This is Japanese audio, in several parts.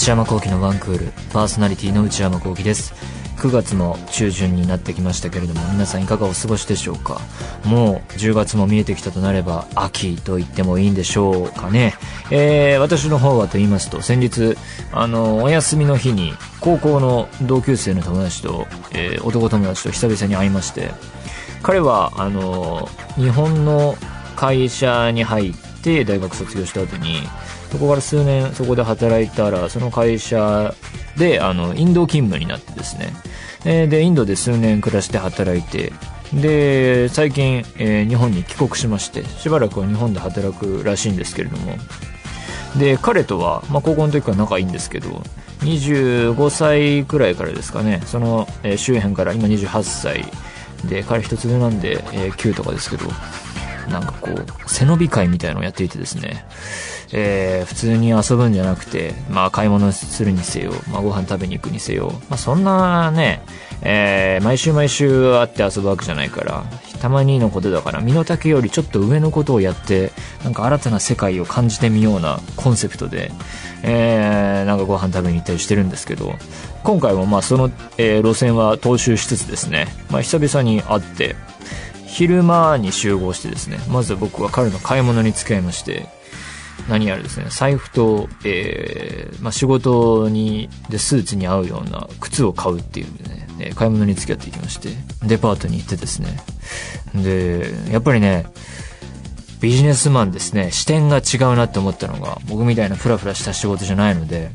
内山聖輝のワンクールパーソナリティの内山聖輝です。9月も中旬になってきましたけれども皆さんいかがお過ごしでしょうか？もう10月も見えてきたとなれば秋と言ってもいいんでしょうかね、えー、私の方はと言いますと先日あのお休みの日に高校の同級生の友達と、えー、男友達と久々に会いまして彼はあの日本の会社に入って大学卒業した後にそこから数年そこで働いたらその会社であのインド勤務になってですね。でインドで数年暮らして働いて。で最近、えー、日本に帰国しましてしばらくは日本で働くらしいんですけれども。で彼とは、まあ、高校の時から仲いいんですけど25歳くらいからですかね。その、えー、周辺から今28歳。で彼一つ上なんで、えー、9とかですけどなんかこう背伸び会みたいなのをやっていてですね。えー、普通に遊ぶんじゃなくて、まあ買い物するにせよ、まあご飯食べに行くにせよ、まあそんなね、えー、毎週毎週会って遊ぶわけじゃないから、たまにのことだから、身の丈よりちょっと上のことをやって、なんか新たな世界を感じてみようなコンセプトで、えー、なんかご飯食べに行ったりしてるんですけど、今回もまあその、えー、路線は踏襲しつつですね、まあ久々に会って、昼間に集合してですね、まず僕は彼の買い物に付き合いまして、何やらですね、財布と、えー、まあ、仕事に、で、スーツに合うような靴を買うっていうね、え買い物に付き合っていきまして、デパートに行ってですね。で、やっぱりね、ビジネスマンですね、視点が違うなって思ったのが、僕みたいなフラフラした仕事じゃないので、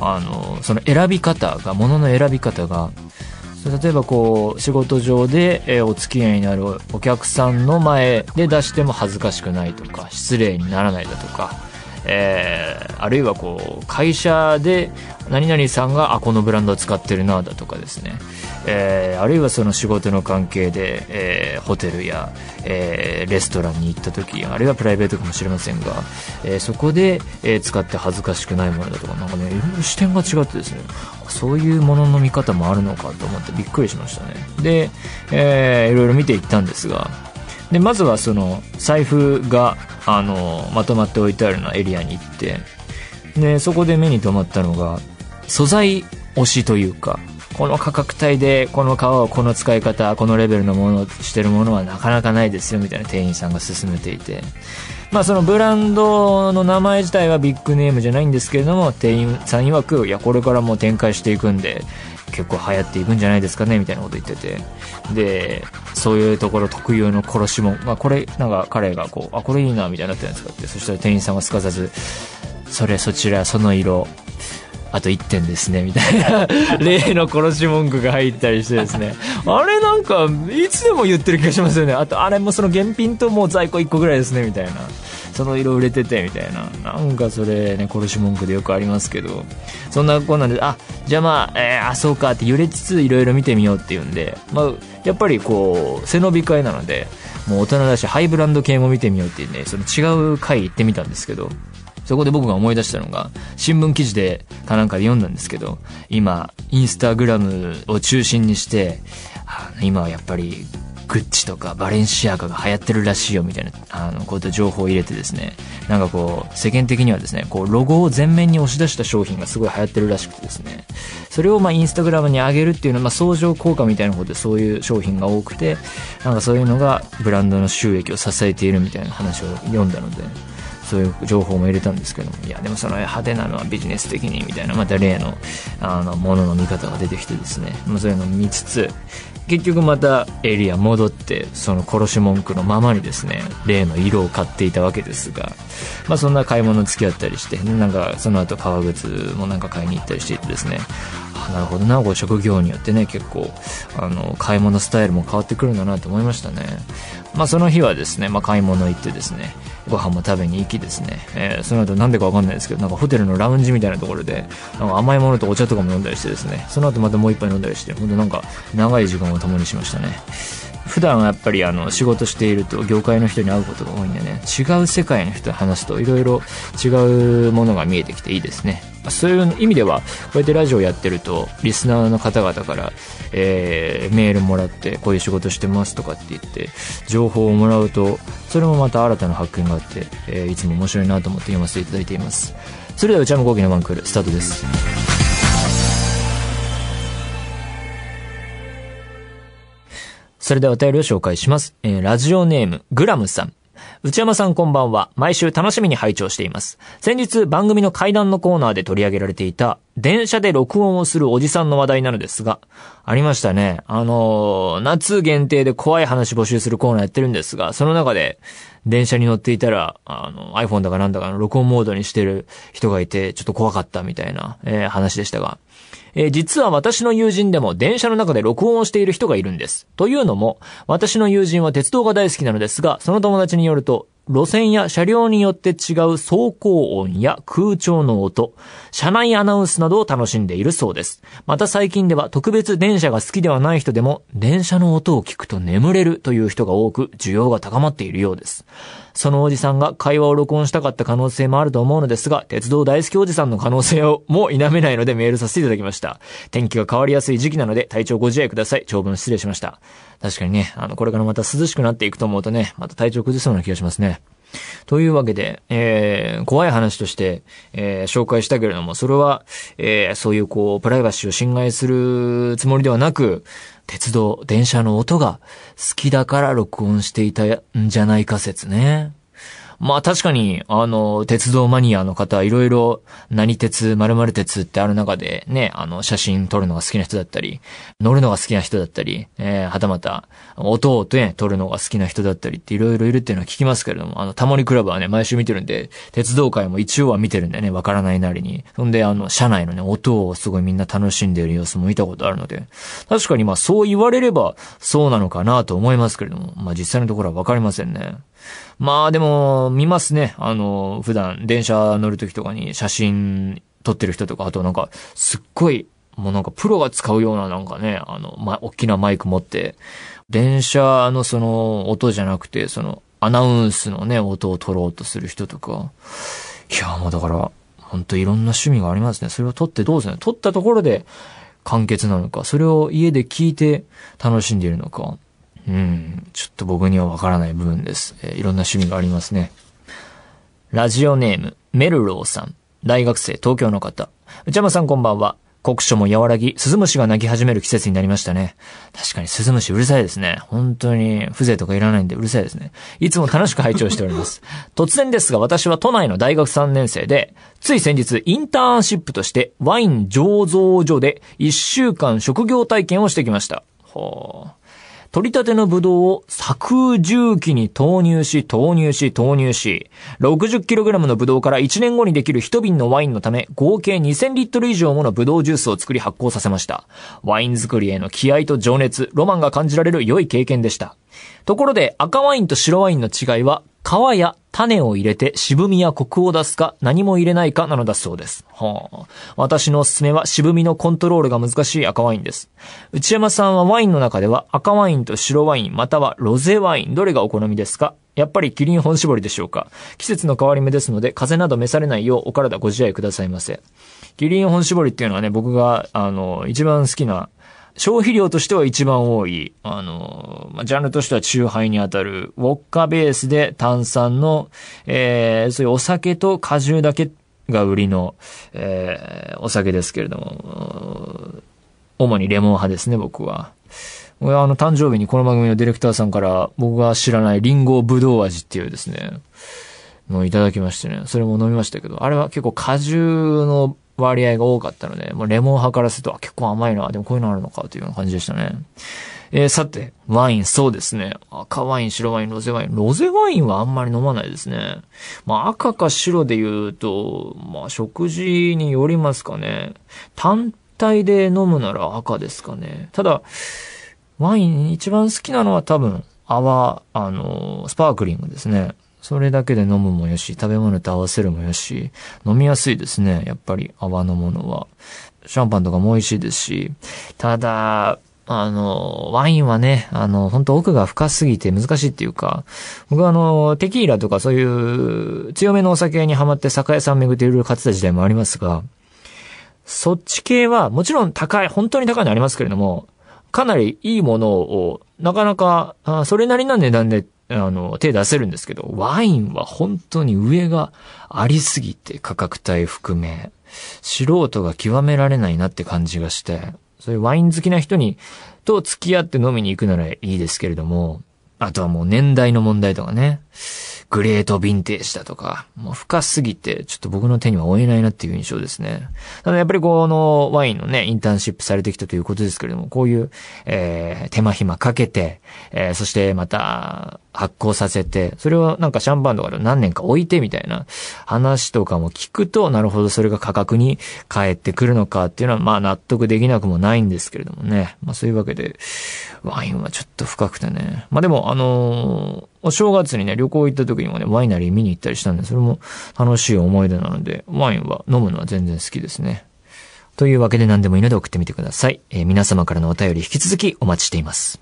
あの、その選び方が、物の選び方が、例えばこう仕事上で、えお付き合いになるお客さんの前で出しても恥ずかしくないとか失礼にならないだとか、えー、あるいはこう会社で何々さんがあこのブランドを使ってるなだとかですね、えー、あるいはその仕事の関係で、えー、ホテルや、えー、レストランに行った時あるいはプライベートかもしれませんが、え、そこで、え、使って恥ずかしくないものだとかなんかねいろいろ視点が違ってですねそういうものの見方もあるのかと思ってびっくりしましたね。で、えー、いろいろ見ていったんですが、で、まずはその、財布が、あの、まとまって置いてあるようなエリアに行って、で、そこで目に留まったのが、素材推しというか、この価格帯でこの革をこの使い方、このレベルのものをしてるものはなかなかないですよみたいな店員さんが勧めていて、まあそのブランドの名前自体はビッグネームじゃないんですけれども、店員さん曰く、いや、これからも展開していくんで、結構流行っていくんじゃないですかねみたいなこと言ってて。で、そういうところ特有の殺しも、まあこれ、なんか彼がこう、あ、これいいなみたいになってるんですかって。そしたら店員さんがすかさず、それ、そちら、その色、あと1点ですね、みたいな、例の殺し文句が入ったりしてですね、あれなんか、いつでも言ってる気がしますよね。あと、あれもその原品ともう在庫1個ぐらいですね、みたいな。その色売れてて、みたいな。なんかそれね、殺し文句でよくありますけど、そんなこんなんで、あ、じゃあまあ、えー、あ、そうかって揺れつついろいろ見てみようっていうんで、まあ、やっぱりこう、背伸び会なので、もう大人だし、ハイブランド系も見てみようっていうね、その違う回行ってみたんですけど、そこで僕が思い出したのが、新聞記事でかなんかで読んだんですけど、今、インスタグラムを中心にして、今はやっぱり、グッチとかバレンシアガが流行ってるらしいよみたいな、あの、こういった情報を入れてですね、なんかこう、世間的にはですね、こう、ロゴを前面に押し出した商品がすごい流行ってるらしくてですね、それをまあインスタグラムに上げるっていうのは、まあ相乗効果みたいなことでそういう商品が多くて、なんかそういうのがブランドの収益を支えているみたいな話を読んだので、そういう情報も入れたんですけどもいやでもその派手なのはビジネス的にみたいなまた例のあのものの見方が出てきてですね、まあ、そういうのを見つつ結局またエリア戻ってその殺し文句のままにですね例の色を買っていたわけですがまあそんな買い物付き合ったりしてなんかその後革靴もなんか買いに行ったりしていてですねなるほどなご職業によってね結構あの買い物スタイルも変わってくるんだなと思いましたね。まあその日はですね、まあ、買い物行ってですねご飯も食べに行きですね、えー、その後なんでか分かんないですけど、なんかホテルのラウンジみたいなところで、なんか甘いものとお茶とかも飲んだりしてですね、その後またもう一杯飲んだりして、ほんとなんか長い時間を共にしましたね。普段やっぱりあの仕事していると業界の人に会うことが多いんでね、違う世界の人と話すといろいろ違うものが見えてきていいですね。そういう意味では、こうやってラジオやってると、リスナーの方々から、えー、メールもらって、こういう仕事してますとかって言って、情報をもらうと、それもまた新たな発見があって、えー、いつも面白いなと思って読ませていただいています。それでは内山講義のワンクール、スタートです。それではお便りを紹介します。えー、ラジオネーム、グラムさん。内山さんこんばんは。毎週楽しみに拝聴しています。先日番組の階段のコーナーで取り上げられていた、電車で録音をするおじさんの話題なのですが、ありましたね。あのー、夏限定で怖い話募集するコーナーやってるんですが、その中で、電車に乗っていたら、あの、iPhone だかなんだかの録音モードにしてる人がいて、ちょっと怖かったみたいな、えー、話でしたが、えー、実は私の友人でも電車の中で録音をしている人がいるんです。というのも、私の友人は鉄道が大好きなのですが、その友達によると、路線や車両によって違う走行音や空調の音、車内アナウンスなどを楽しんでいるそうです。また最近では特別電車が好きではない人でも、電車の音を聞くと眠れるという人が多く、需要が高まっているようです。そのおじさんが会話を録音したかった可能性もあると思うのですが、鉄道大好きおじさんの可能性を もう否めないのでメールさせていただきました。天気が変わりやすい時期なので体調ご自愛ください。長文失礼しました。確かにね、あの、これからまた涼しくなっていくと思うとね、また体調崩そうな気がしますね。というわけで、えー、怖い話として、えー、紹介したけれども、それは、えー、そういうこう、プライバシーを侵害するつもりではなく、鉄道、電車の音が好きだから録音していたんじゃないか説ね。まあ確かに、あの、鉄道マニアの方、いろいろ、何鉄、〇〇鉄ってある中で、ね、あの、写真撮るのが好きな人だったり、乗るのが好きな人だったり、えー、はたまた、音をね、撮るのが好きな人だったりっていろいろいるっていうのは聞きますけれども、あの、タモリクラブはね、毎週見てるんで、鉄道界も一応は見てるんでね、わからないなりに。そんで、あの、車内のね、音をすごいみんな楽しんでいる様子も見たことあるので、確かにまあそう言われれば、そうなのかなと思いますけれども、まあ実際のところはわかりませんね。まあでも、見ますね。あの、普段電車乗るときとかに写真撮ってる人とか、あとなんか、すっごい、もうなんかプロが使うようななんかね、あの、ま、大きなマイク持って、電車のその音じゃなくて、そのアナウンスのね、音を取ろうとする人とか。いや、もうだから、ほんといろんな趣味がありますね。それを撮ってどうするの？撮ったところで完結なのか、それを家で聞いて楽しんでいるのか。うん、ちょっと僕にはわからない部分です。えー、いろんな趣味がありますね。ラジオネーム、メルローさん。大学生、東京の方。内山さんこんばんは。酷暑も和らぎ、スズムシが鳴き始める季節になりましたね。確かにスズムシうるさいですね。本当に、風情とかいらないんでうるさいですね。いつも楽しく拝聴しております。突然ですが私は都内の大学3年生で、つい先日インターンシップとしてワイン醸造所で1週間職業体験をしてきました。ほー。取り立てのブドウを作重機に投入し、投入し、投入し、60kg のブドウから1年後にできる一瓶のワインのため、合計2000リットル以上ものブドウジュースを作り発酵させました。ワイン作りへの気合と情熱、ロマンが感じられる良い経験でした。ところで、赤ワインと白ワインの違いは、皮や種を入れて渋みやコクを出すか何も入れないかなのだそうです。はあ、私のおすすめは渋みのコントロールが難しい赤ワインです。内山さんはワインの中では赤ワインと白ワインまたはロゼワインどれがお好みですか？やっぱりキリン本搾りでしょうか？季節の変わり目ですので風邪など召されないようお体ご自愛くださいませ。キリン本搾りっていうのはね、僕があの一番好きな消費量としては一番多い、あの、まあ、ジャンルとしては中杯にあたる、ウォッカベースで炭酸の、えー、そういうお酒と果汁だけが売りの、えー、お酒ですけれども、主にレモン派ですね、僕は。俺はあの、誕生日にこの番組のディレクターさんから僕が知らないリンゴブドウ味っていうですね、のをいただきましてね、それも飲みましたけど、あれは結構果汁の割合が多かったので、もうレモン派からすると、結構甘いな、でもこういうのあるのかというような感じでしたね。えー、さて、ワイン、そうですね。赤ワイン、白ワイン、ロゼワイン。ロゼワインはあんまり飲まないですね。まあ赤か白で言うと、まあ食事によりますかね。単体で飲むなら赤ですかね。ただ、ワイン一番好きなのは多分、泡、あの、スパークリングですね。それだけで飲むもよし、食べ物と合わせるもよし、飲みやすいですね。やっぱり泡のものは。シャンパンとかも美味しいですし。ただ、あの、ワインはね、あの、本当奥が深すぎて難しいっていうか、僕はあの、テキーラとかそういう強めのお酒にハマって酒屋さん巡っていろいろ買ってた時代もありますが、そっち系はもちろん高い、本当に高いのありますけれども、かなりいいものを、なかなか、それなりな値段であの、手出せるんですけど、ワインは本当に上がありすぎて価格帯含め、素人が極められないなって感じがして、そういうワイン好きな人に、と付き合って飲みに行くならいいですけれども、あとはもう年代の問題とかね。グレートヴィンテージだとか、もう深すぎて、ちょっと僕の手には負えないなっていう印象ですね。ただやっぱりこのワインのね、インターンシップされてきたということですけれども、こういう、えー、手間暇かけて、えー、そしてまた、発酵させて、それをなんかシャンパンとかで何年か置いてみたいな話とかも聞くと、なるほどそれが価格に返ってくるのかっていうのは、まあ納得できなくもないんですけれどもね。まあそういうわけで、ワインはちょっと深くてね。まあでも、あのー、お正月にね、旅行行った時にもね、ワイナリー見に行ったりしたんで、それも楽しい思い出なので、ワインは飲むのは全然好きですね。というわけで何でもいいので送ってみてください。えー、皆様からのお便り引き続きお待ちしています。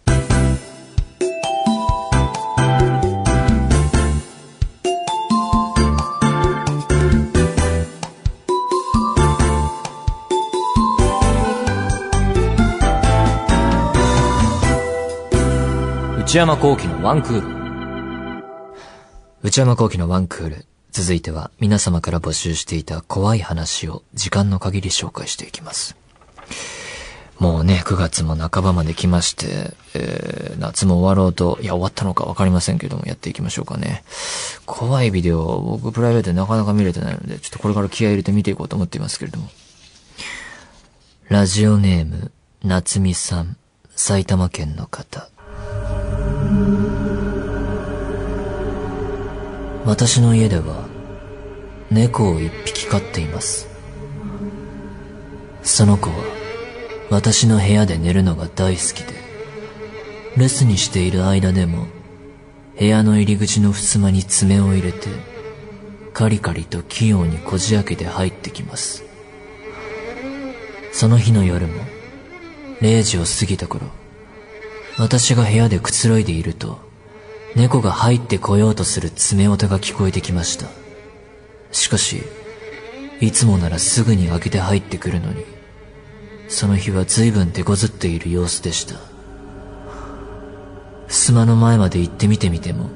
内山幸喜のワンクール。内山幸喜のワンクール。続いては皆様から募集していた怖い話を時間の限り紹介していきます。もうね、9月も半ばまで来まして、えー、夏も終わろうと、いや、終わったのかわかりませんけども、やっていきましょうかね。怖いビデオ、僕プライベートでなかなか見れてないので、ちょっとこれから気合入れて見ていこうと思っていますけれども。ラジオネーム、夏美さん、埼玉県の方。私の家では猫を一匹飼っています。その子は私の部屋で寝るのが大好きで留守にしている間でも部屋の入り口の襖に爪を入れてカリカリと器用にこじ開けて入ってきます。その日の夜も0時を過ぎた頃私が部屋でくつろいでいると猫が入ってこようとする爪音が聞こえてきました。しかし、いつもならすぐに開けて入ってくるのに、その日は随分手こずっている様子でした。襖の前まで行ってみてみても、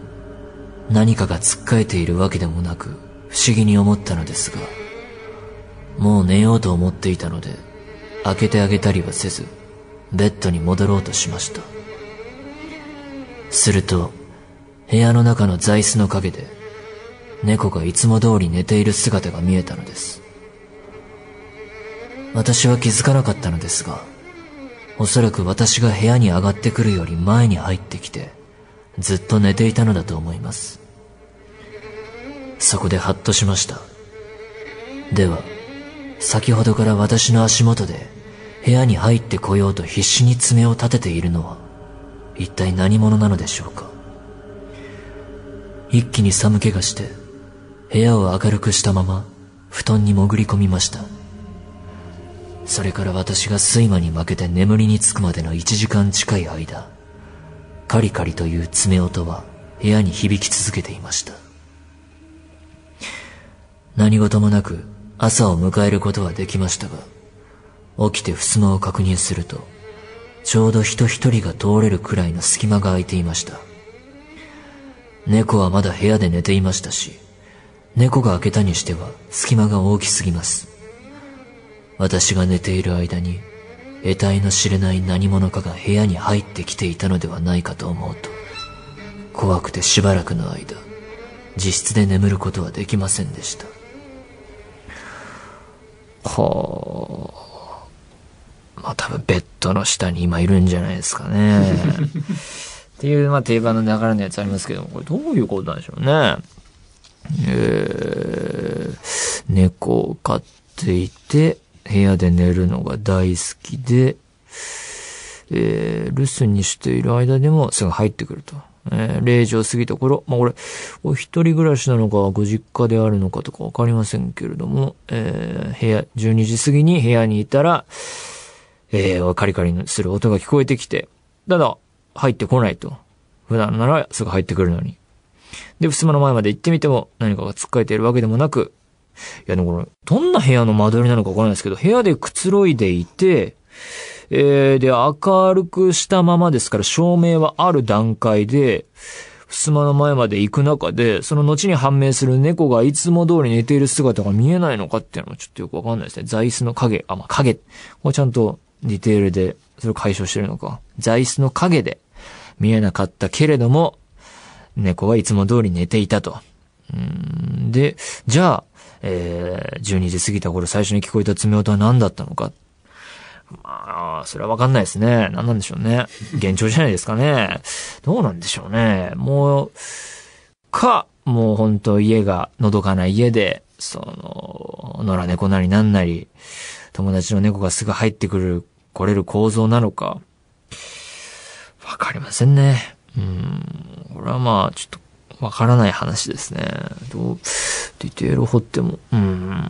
何かがつっかえているわけでもなく、不思議に思ったのですが、もう寝ようと思っていたので、開けてあげたりはせず、ベッドに戻ろうとしました。すると、部屋の中の座椅子の陰で、猫がいつも通り寝ている姿が見えたのです。私は気づかなかったのですが、おそらく私が部屋に上がってくるより前に入ってきて、ずっと寝ていたのだと思います。そこでハッとしました。では、先ほどから私の足元で部屋に入ってこようと必死に爪を立てているのは、一体何者なのでしょうか？一気に寒気がして、部屋を明るくしたまま、布団に潜り込みました。それから私が睡魔に負けて眠りにつくまでの1時間近い間、カリカリという爪音は部屋に響き続けていました。何事もなく朝を迎えることはできましたが、起きて襖を確認すると、ちょうど人一人が通れるくらいの隙間が空いていました。猫はまだ部屋で寝ていましたし、猫が開けたにしては隙間が大きすぎます。私が寝ている間に、得体の知れない何者かが部屋に入ってきていたのではないかと思うと、怖くてしばらくの間、自室で眠ることはできませんでした。はあ。まあ多分ベッドの下に今いるんじゃないですかね。っていう、まあ、定番の流れのやつありますけども、これどういうことなんでしょうね。えー、猫を飼っていて、部屋で寝るのが大好きで、えー、留守にしている間でもすぐ入ってくると。えー、0時を過ぎた頃、まあ、これ、お一人暮らしなのか、ご実家であるのかとかわかりませんけれども、えー、部屋、12時過ぎに部屋にいたら、えー、カリカリする音が聞こえてきて、ただ、入ってこないと。普段ならすぐ入ってくるのに。で、襖の前まで行ってみても何かが突っかえているわけでもなく、いやでもこれ、どんな部屋の間取りなのかわからないですけど、部屋でくつろいでいて、えー、で、明るくしたままですから照明はある段階で、襖の前まで行く中で、その後に判明する猫がいつも通り寝ている姿が見えないのかっていうのもちょっとよくわかんないですね。座椅子の影、あ、まあ、影。これちゃんとディテールで、それを解消してるのか。座椅子の影で見えなかったけれども、猫はいつも通り寝ていたと。うんで、じゃあ、えー、12時過ぎた頃最初に聞こえた爪音は何だったのか。まあ、それはわかんないですね。何なんでしょうね。幻聴じゃないですかね。どうなんでしょうね。もう、か、もう本当家が、のどかな家で、その、野良猫なりなんなり、友達の猫がすぐ入ってくる、来れる構造なのか、わかりませんね。うん、これはまあ、ちょっと、わからない話ですね。どう、ディテール掘っても、うん。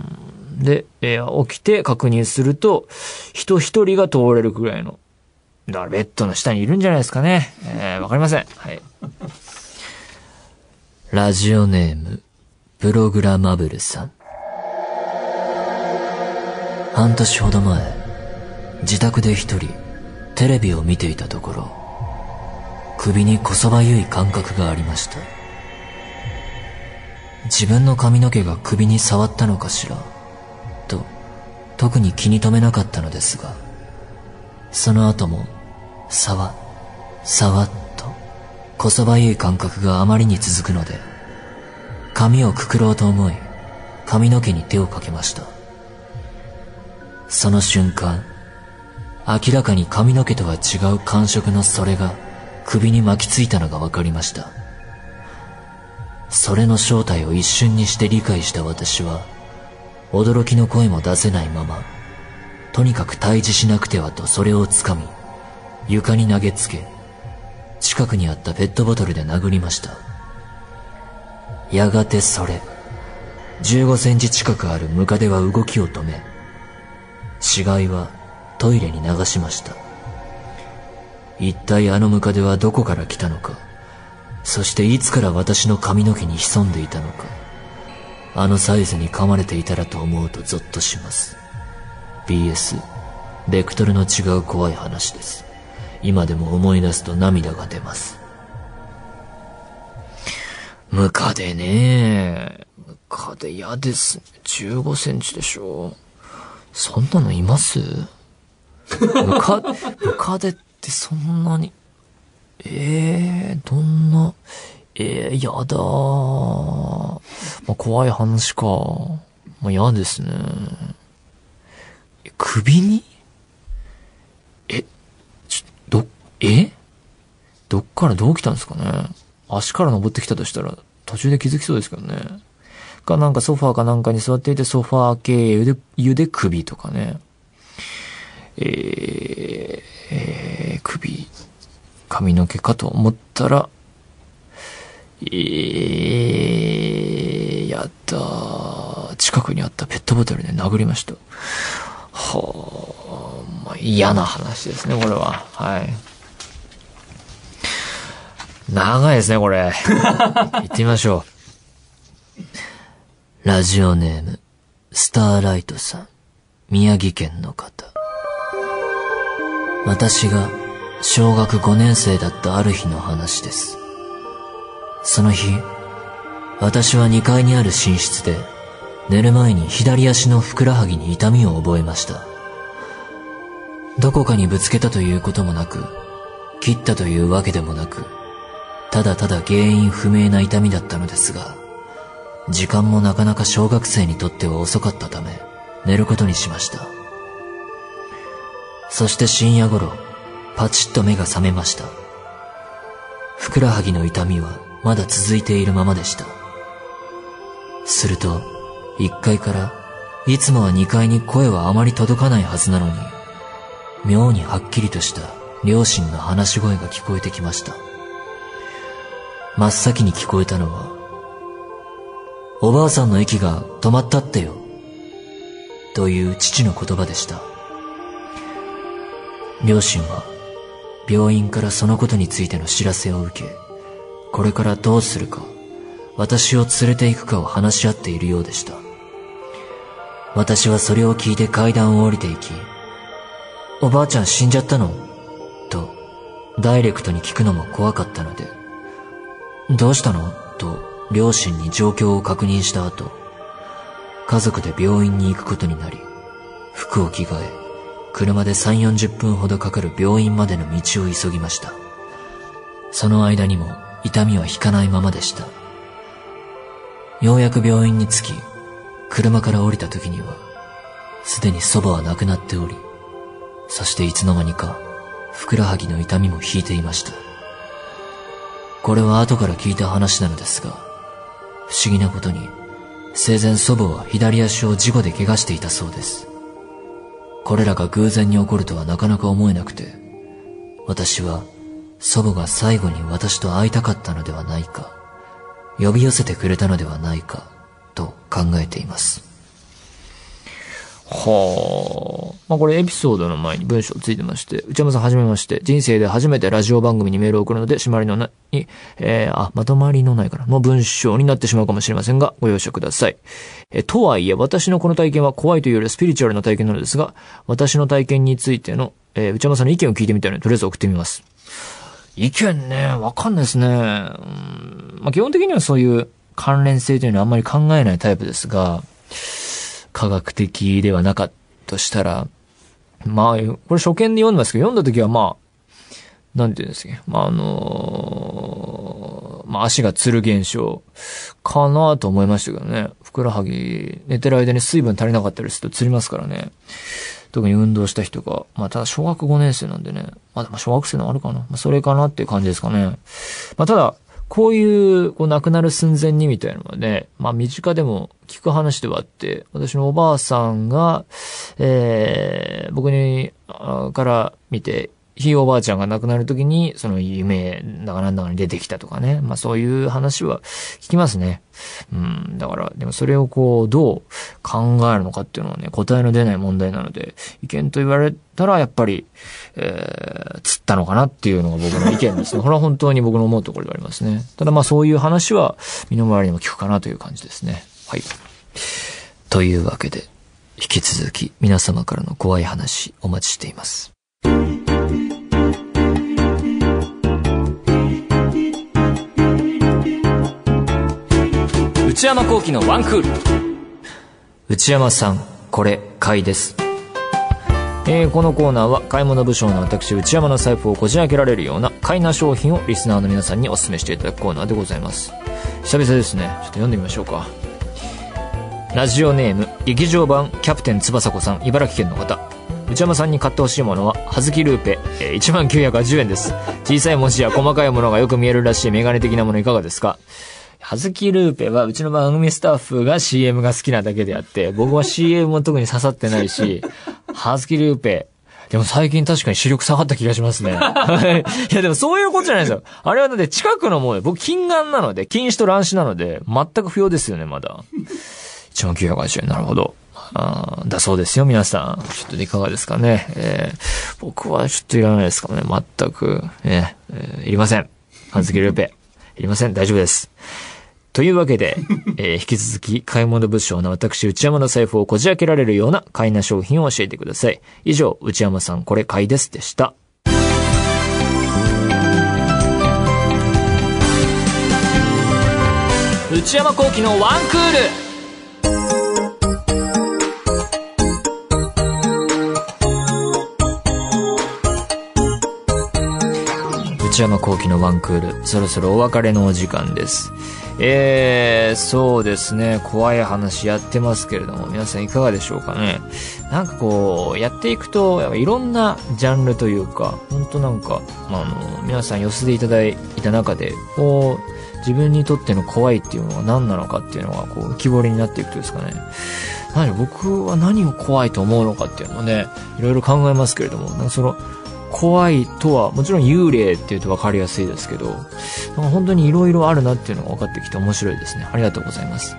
で、えー、起きて確認すると、人一人が通れるくらいの、だからベッドの下にいるんじゃないですかね。えー、わかりません。はい。ラジオネーム、プログラマブルさん。半年ほど前、自宅で一人、テレビを見ていたところ、首にこそばゆい感覚がありました。自分の髪の毛が首に触ったのかしらと特に気に留めなかったのですがその後もさわさわっとこそばゆい感覚があまりに続くので髪をくくろうと思い髪の毛に手をかけましたその瞬間明らかに髪の毛とは違う感触のそれが首に巻きついたのが分かりました。それの正体を一瞬にして理解した私は驚きの声も出せないままとにかく退治しなくてはとそれをつかみ床に投げつけ近くにあったペットボトルで殴りました。やがてそれ15センチ近くあるムカデは動きを止め死骸はトイレに流しました。一体あのムカデはどこから来たのかそしていつから私の髪の毛に潜んでいたのかあのサイズに噛まれていたらと思うとゾッとします。BS ベクトルの違う怖い話です。今でも思い出すと涙が出ます。ムカデね。ムカデ嫌です。ね15センチでしょ。そんなのいます？ムカ、ムカデってそんなに、ええー、どんな、ええー、やだー。まあ、怖い話か。まあ、嫌ですね。首に？え、ちょ、ど、え？どっからどう来たんですかね足から登ってきたとしたら、途中で気づきそうですけどね。か、なんかソファーかなんかに座っていて、ソファー経由で、湯で首とかね。えー、えー、首、髪の毛かと思ったら、えー、やった近くにあったペットボトルで殴りました。はあ、まあ、嫌な話ですね、これは。はい。長いですね、これ。行ってみましょう。ラジオネーム、スターライトさん、宮城県の方。私が小学5年生だったある日の話です。その日、私は2階にある寝室で、寝る前に左足のふくらはぎに痛みを覚えました。どこかにぶつけたということもなく、切ったというわけでもなく、ただただ原因不明な痛みだったのですが、時間もなかなか小学生にとっては遅かったため、寝ることにしました。そして深夜頃、パチッと目が覚めました。ふくらはぎの痛みはまだ続いているままでした。すると、1階から、いつもは2階に声はあまり届かないはずなのに、妙にはっきりとした両親の話し声が聞こえてきました。真っ先に聞こえたのは、おばあさんの息が止まったってよ、という父の言葉でした。両親は病院からそのことについての知らせを受け、これからどうするか、私を連れて行くかを話し合っているようでした。私はそれを聞いて階段を降りていき、おばあちゃん死んじゃったの？と、ダイレクトに聞くのも怖かったので、どうしたの？と両親に状況を確認した後、家族で病院に行くことになり、服を着替え、車で3、40分ほどかかる病院までの道を急ぎました。その間にも痛みは引かないままでした。ようやく病院に着き、車から降りた時には、すでに祖母は亡くなっており、そしていつの間にか、ふくらはぎの痛みも引いていました。これは後から聞いた話なのですが、不思議なことに、生前祖母は左足を事故で怪我していたそうです。これらが偶然に起こるとはなかなか思えなくて、私は祖母が最後に私と会いたかったのではないか、呼び寄せてくれたのではないか、と考えています。はあ。まあこれエピソードの前に文章ついてまして、内山さんはじめまして、人生で初めてラジオ番組にメールを送るので、締まりのない、えー、あ、まとまりのないかな、の文章になってしまうかもしれませんが、ご容赦ください。えとはいえ、私のこの体験は怖いというよりスピリチュアルな体験なのですが、私の体験についての、えー、内山さんの意見を聞いてみたいので、とりあえず送ってみます。意見ね、わかんないですね。うん、まあ基本的にはそういう関連性というのはあんまり考えないタイプですが、科学的ではなかったとしたら、まあ、これ初見で読んだんですけど、読んだ時はまあ、なんて言うんですか、まあ、あのー、まあ、足がつる現象かなと思いましたけどね。ふくらはぎ、寝てる間に水分足りなかったりするとつりますからね。特に運動した人が、まあ、ただ小学5年生なんでね。まあ、小学生のあるかな。まあ、それかなっていう感じですかね。まあ、ただ、こういう、こう亡くなる寸前にみたいなのはね、まあ身近でも聞く話ではあって、私のおばあさんが、えー、僕に、から見て、ひいおばあちゃんが亡くなるときに、その夢だかなんだかに出てきたとかね。まあそういう話は聞きますね。うん。だから、でもそれをこう、どう考えるのかっていうのはね、答えの出ない問題なので、意見と言われたら、やっぱり、えー、釣ったのかなっていうのが僕の意見ですね。これは本当に僕の思うところでありますね。ただまあそういう話は、身の回りにも聞くかなという感じですね。はい。というわけで、引き続き皆様からの怖い話お待ちしています。内山幸喜のワンクール。内山さんこれ買いです。えー、このコーナーは買い物部署の私内山の財布をこじ開けられるような買いな商品をリスナーの皆さんにお勧めしていただくコーナーでございます。久々ですね。ちょっと読んでみましょうか。ラジオネーム劇場版キャプテン翼子さん茨城県の方。内山さんに買ってほしいものは、はずきルーペ、えー、1980円です。小さい文字や細かいものがよく見えるらしいメガネ的なものいかがですか？はずきルーペはうちの番組スタッフが CM が好きなだけであって、僕は CM も特に刺さってないし、はずきルーペ、でも最近確かに視力下がった気がしますね。いやでもそういうことじゃないですよ。あれはだって近くのもので、僕近眼なので、近視と乱視なので、全く不要ですよね、まだ。1万980円、なるほど。あだそうですよ、皆さん。ちょっといかがですかね。えー、僕はちょっといらないですかね、全く。え、えー、いりません。はずきルーペ。いりません。大丈夫です。というわけで、えー、引き続き買い物物証の私内山の財布をこじ開けられるような買いな商品を教えてください。以上、内山さんこれ買いですでした。内山幸喜のワンクール内山幸喜のワンクール、そろそろお別れのお時間です。えー、そうですね、怖い話やってますけれども、皆さんいかがでしょうかね。なんかこう、やっていくと、やっぱいろんなジャンルというか、ほんとなんか、あ、の、皆さん寄せていただいた中で、こう、自分にとっての怖いっていうのは何なのかっていうのが、こう、浮き彫りになっていくとですかね。何僕は何を怖いと思うのかっていうのをね、いろいろ考えますけれども、なんかその、怖いとは、もちろん幽霊っていうと分かりやすいですけど、なんか本当に色々あるなっていうのが分かってきて面白いですね。ありがとうございます。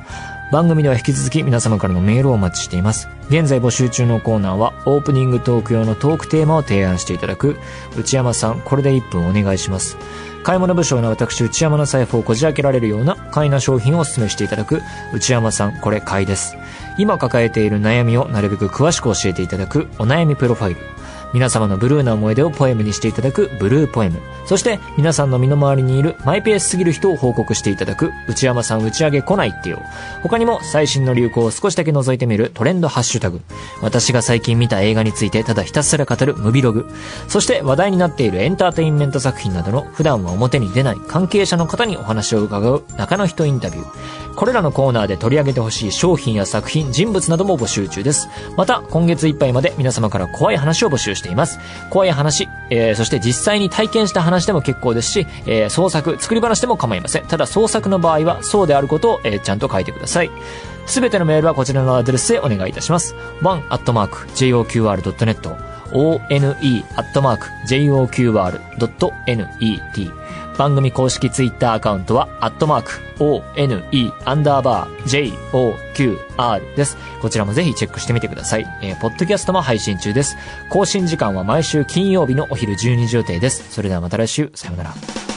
番組では引き続き皆様からのメールをお待ちしています。現在募集中のコーナーは、オープニングトーク用のトークテーマを提案していただく、内山さん、これで1分お願いします。買い物部署の私、内山の財布をこじ開けられるような買いな商品をお勧めしていただく、内山さん、これ買いです。今抱えている悩みをなるべく詳しく教えていただく、お悩みプロファイル。皆様のブルーな思い出をポエムにしていただくブルーポエム。そして、皆さんの身の回りにいるマイペースすぎる人を報告していただく内山さん打ち上げ来ないってよ。他にも最新の流行を少しだけ覗いてみるトレンドハッシュタグ。私が最近見た映画についてただひたすら語るムビログ。そして話題になっているエンターテインメント作品などの普段は表に出ない関係者の方にお話を伺う中の人インタビュー。これらのコーナーで取り上げてほしい商品や作品、人物なども募集中です。また、今月いっぱいまで皆様から怖い話を募集してしています。怖い話、えー、そして実際に体験した話でも結構ですし、えー、創作、作り話でも構いません。ただ創作の場合は、そうであることを、えー、ちゃんと書いてください。すべてのメールはこちらのアドレスへお願いいたします。one.joqr.net one.joqr.net 番組公式ツイッターアカウントは、アットマーク、one, アンダーバー、joqr です。こちらもぜひチェックしてみてください。えー、ポッドキャストも配信中です。更新時間は毎週金曜日のお昼12時予定です。それではまた来週、さようなら。